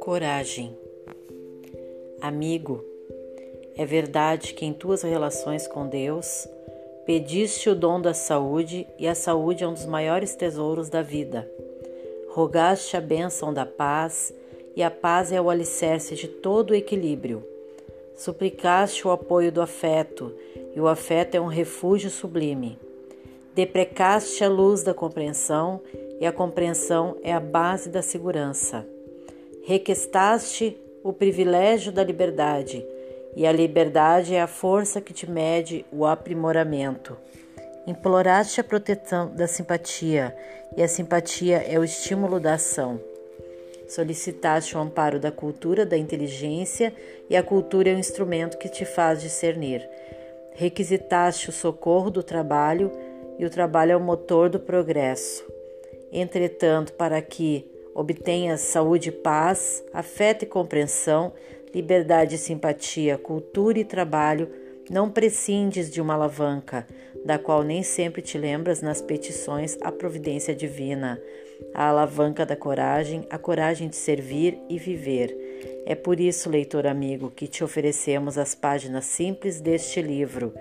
Coragem. Amigo, é verdade que em tuas relações com Deus pediste o dom da saúde e a saúde é um dos maiores tesouros da vida. Rogaste a bênção da paz e a paz é o alicerce de todo o equilíbrio. Suplicaste o apoio do afeto e o afeto é um refúgio sublime. Deprecaste a luz da compreensão e a compreensão é a base da segurança. Requestaste o privilégio da liberdade, e a liberdade é a força que te mede o aprimoramento. Imploraste a proteção da simpatia, e a simpatia é o estímulo da ação. Solicitaste o amparo da cultura, da inteligência, e a cultura é o instrumento que te faz discernir. Requisitaste o socorro do trabalho, e o trabalho é o motor do progresso. Entretanto, para que Obtenha saúde paz, afeto e compreensão, liberdade e simpatia, cultura e trabalho. Não prescindes de uma alavanca, da qual nem sempre te lembras nas petições à providência divina. A alavanca da coragem, a coragem de servir e viver. É por isso, leitor amigo, que te oferecemos as páginas simples deste livro.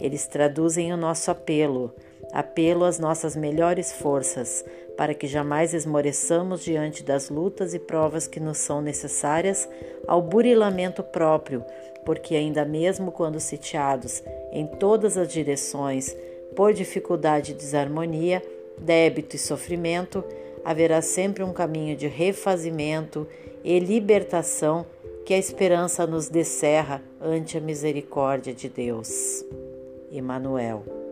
Eles traduzem o nosso apelo, apelo às nossas melhores forças, para que jamais esmoreçamos diante das lutas e provas que nos são necessárias ao burilamento próprio, porque ainda mesmo quando sitiados em todas as direções por dificuldade e desarmonia, débito e sofrimento, haverá sempre um caminho de refazimento e libertação que a esperança nos descerra ante a misericórdia de Deus. Emmanuel